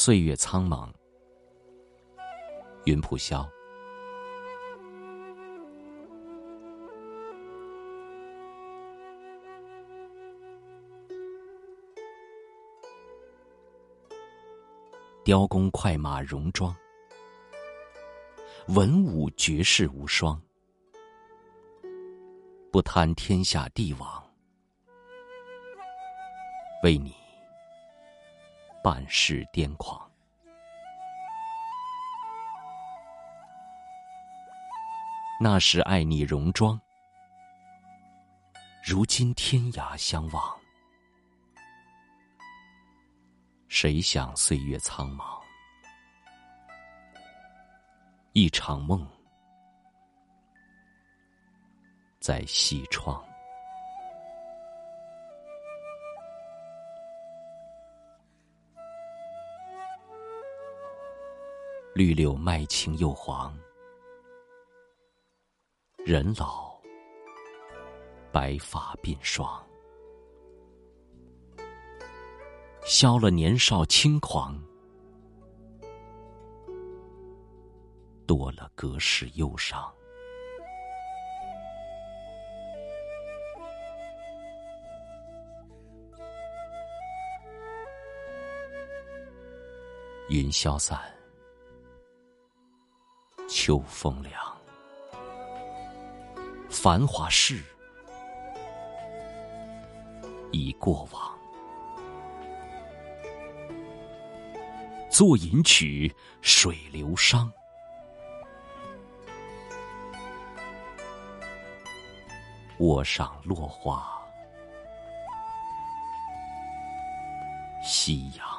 岁月苍茫，云浦萧。雕弓快马戎装，文武绝世无双。不贪天下帝王，为你半世癫狂。那时爱你戎装，如今天涯相望。谁想岁月苍茫，一场梦在西窗。绿柳麦青又黄，人老白发鬓霜。消了年少轻狂，多了隔世忧伤。云消散，秋风凉，繁华事已过往。作吟曲，水流觞。卧上落花，夕阳。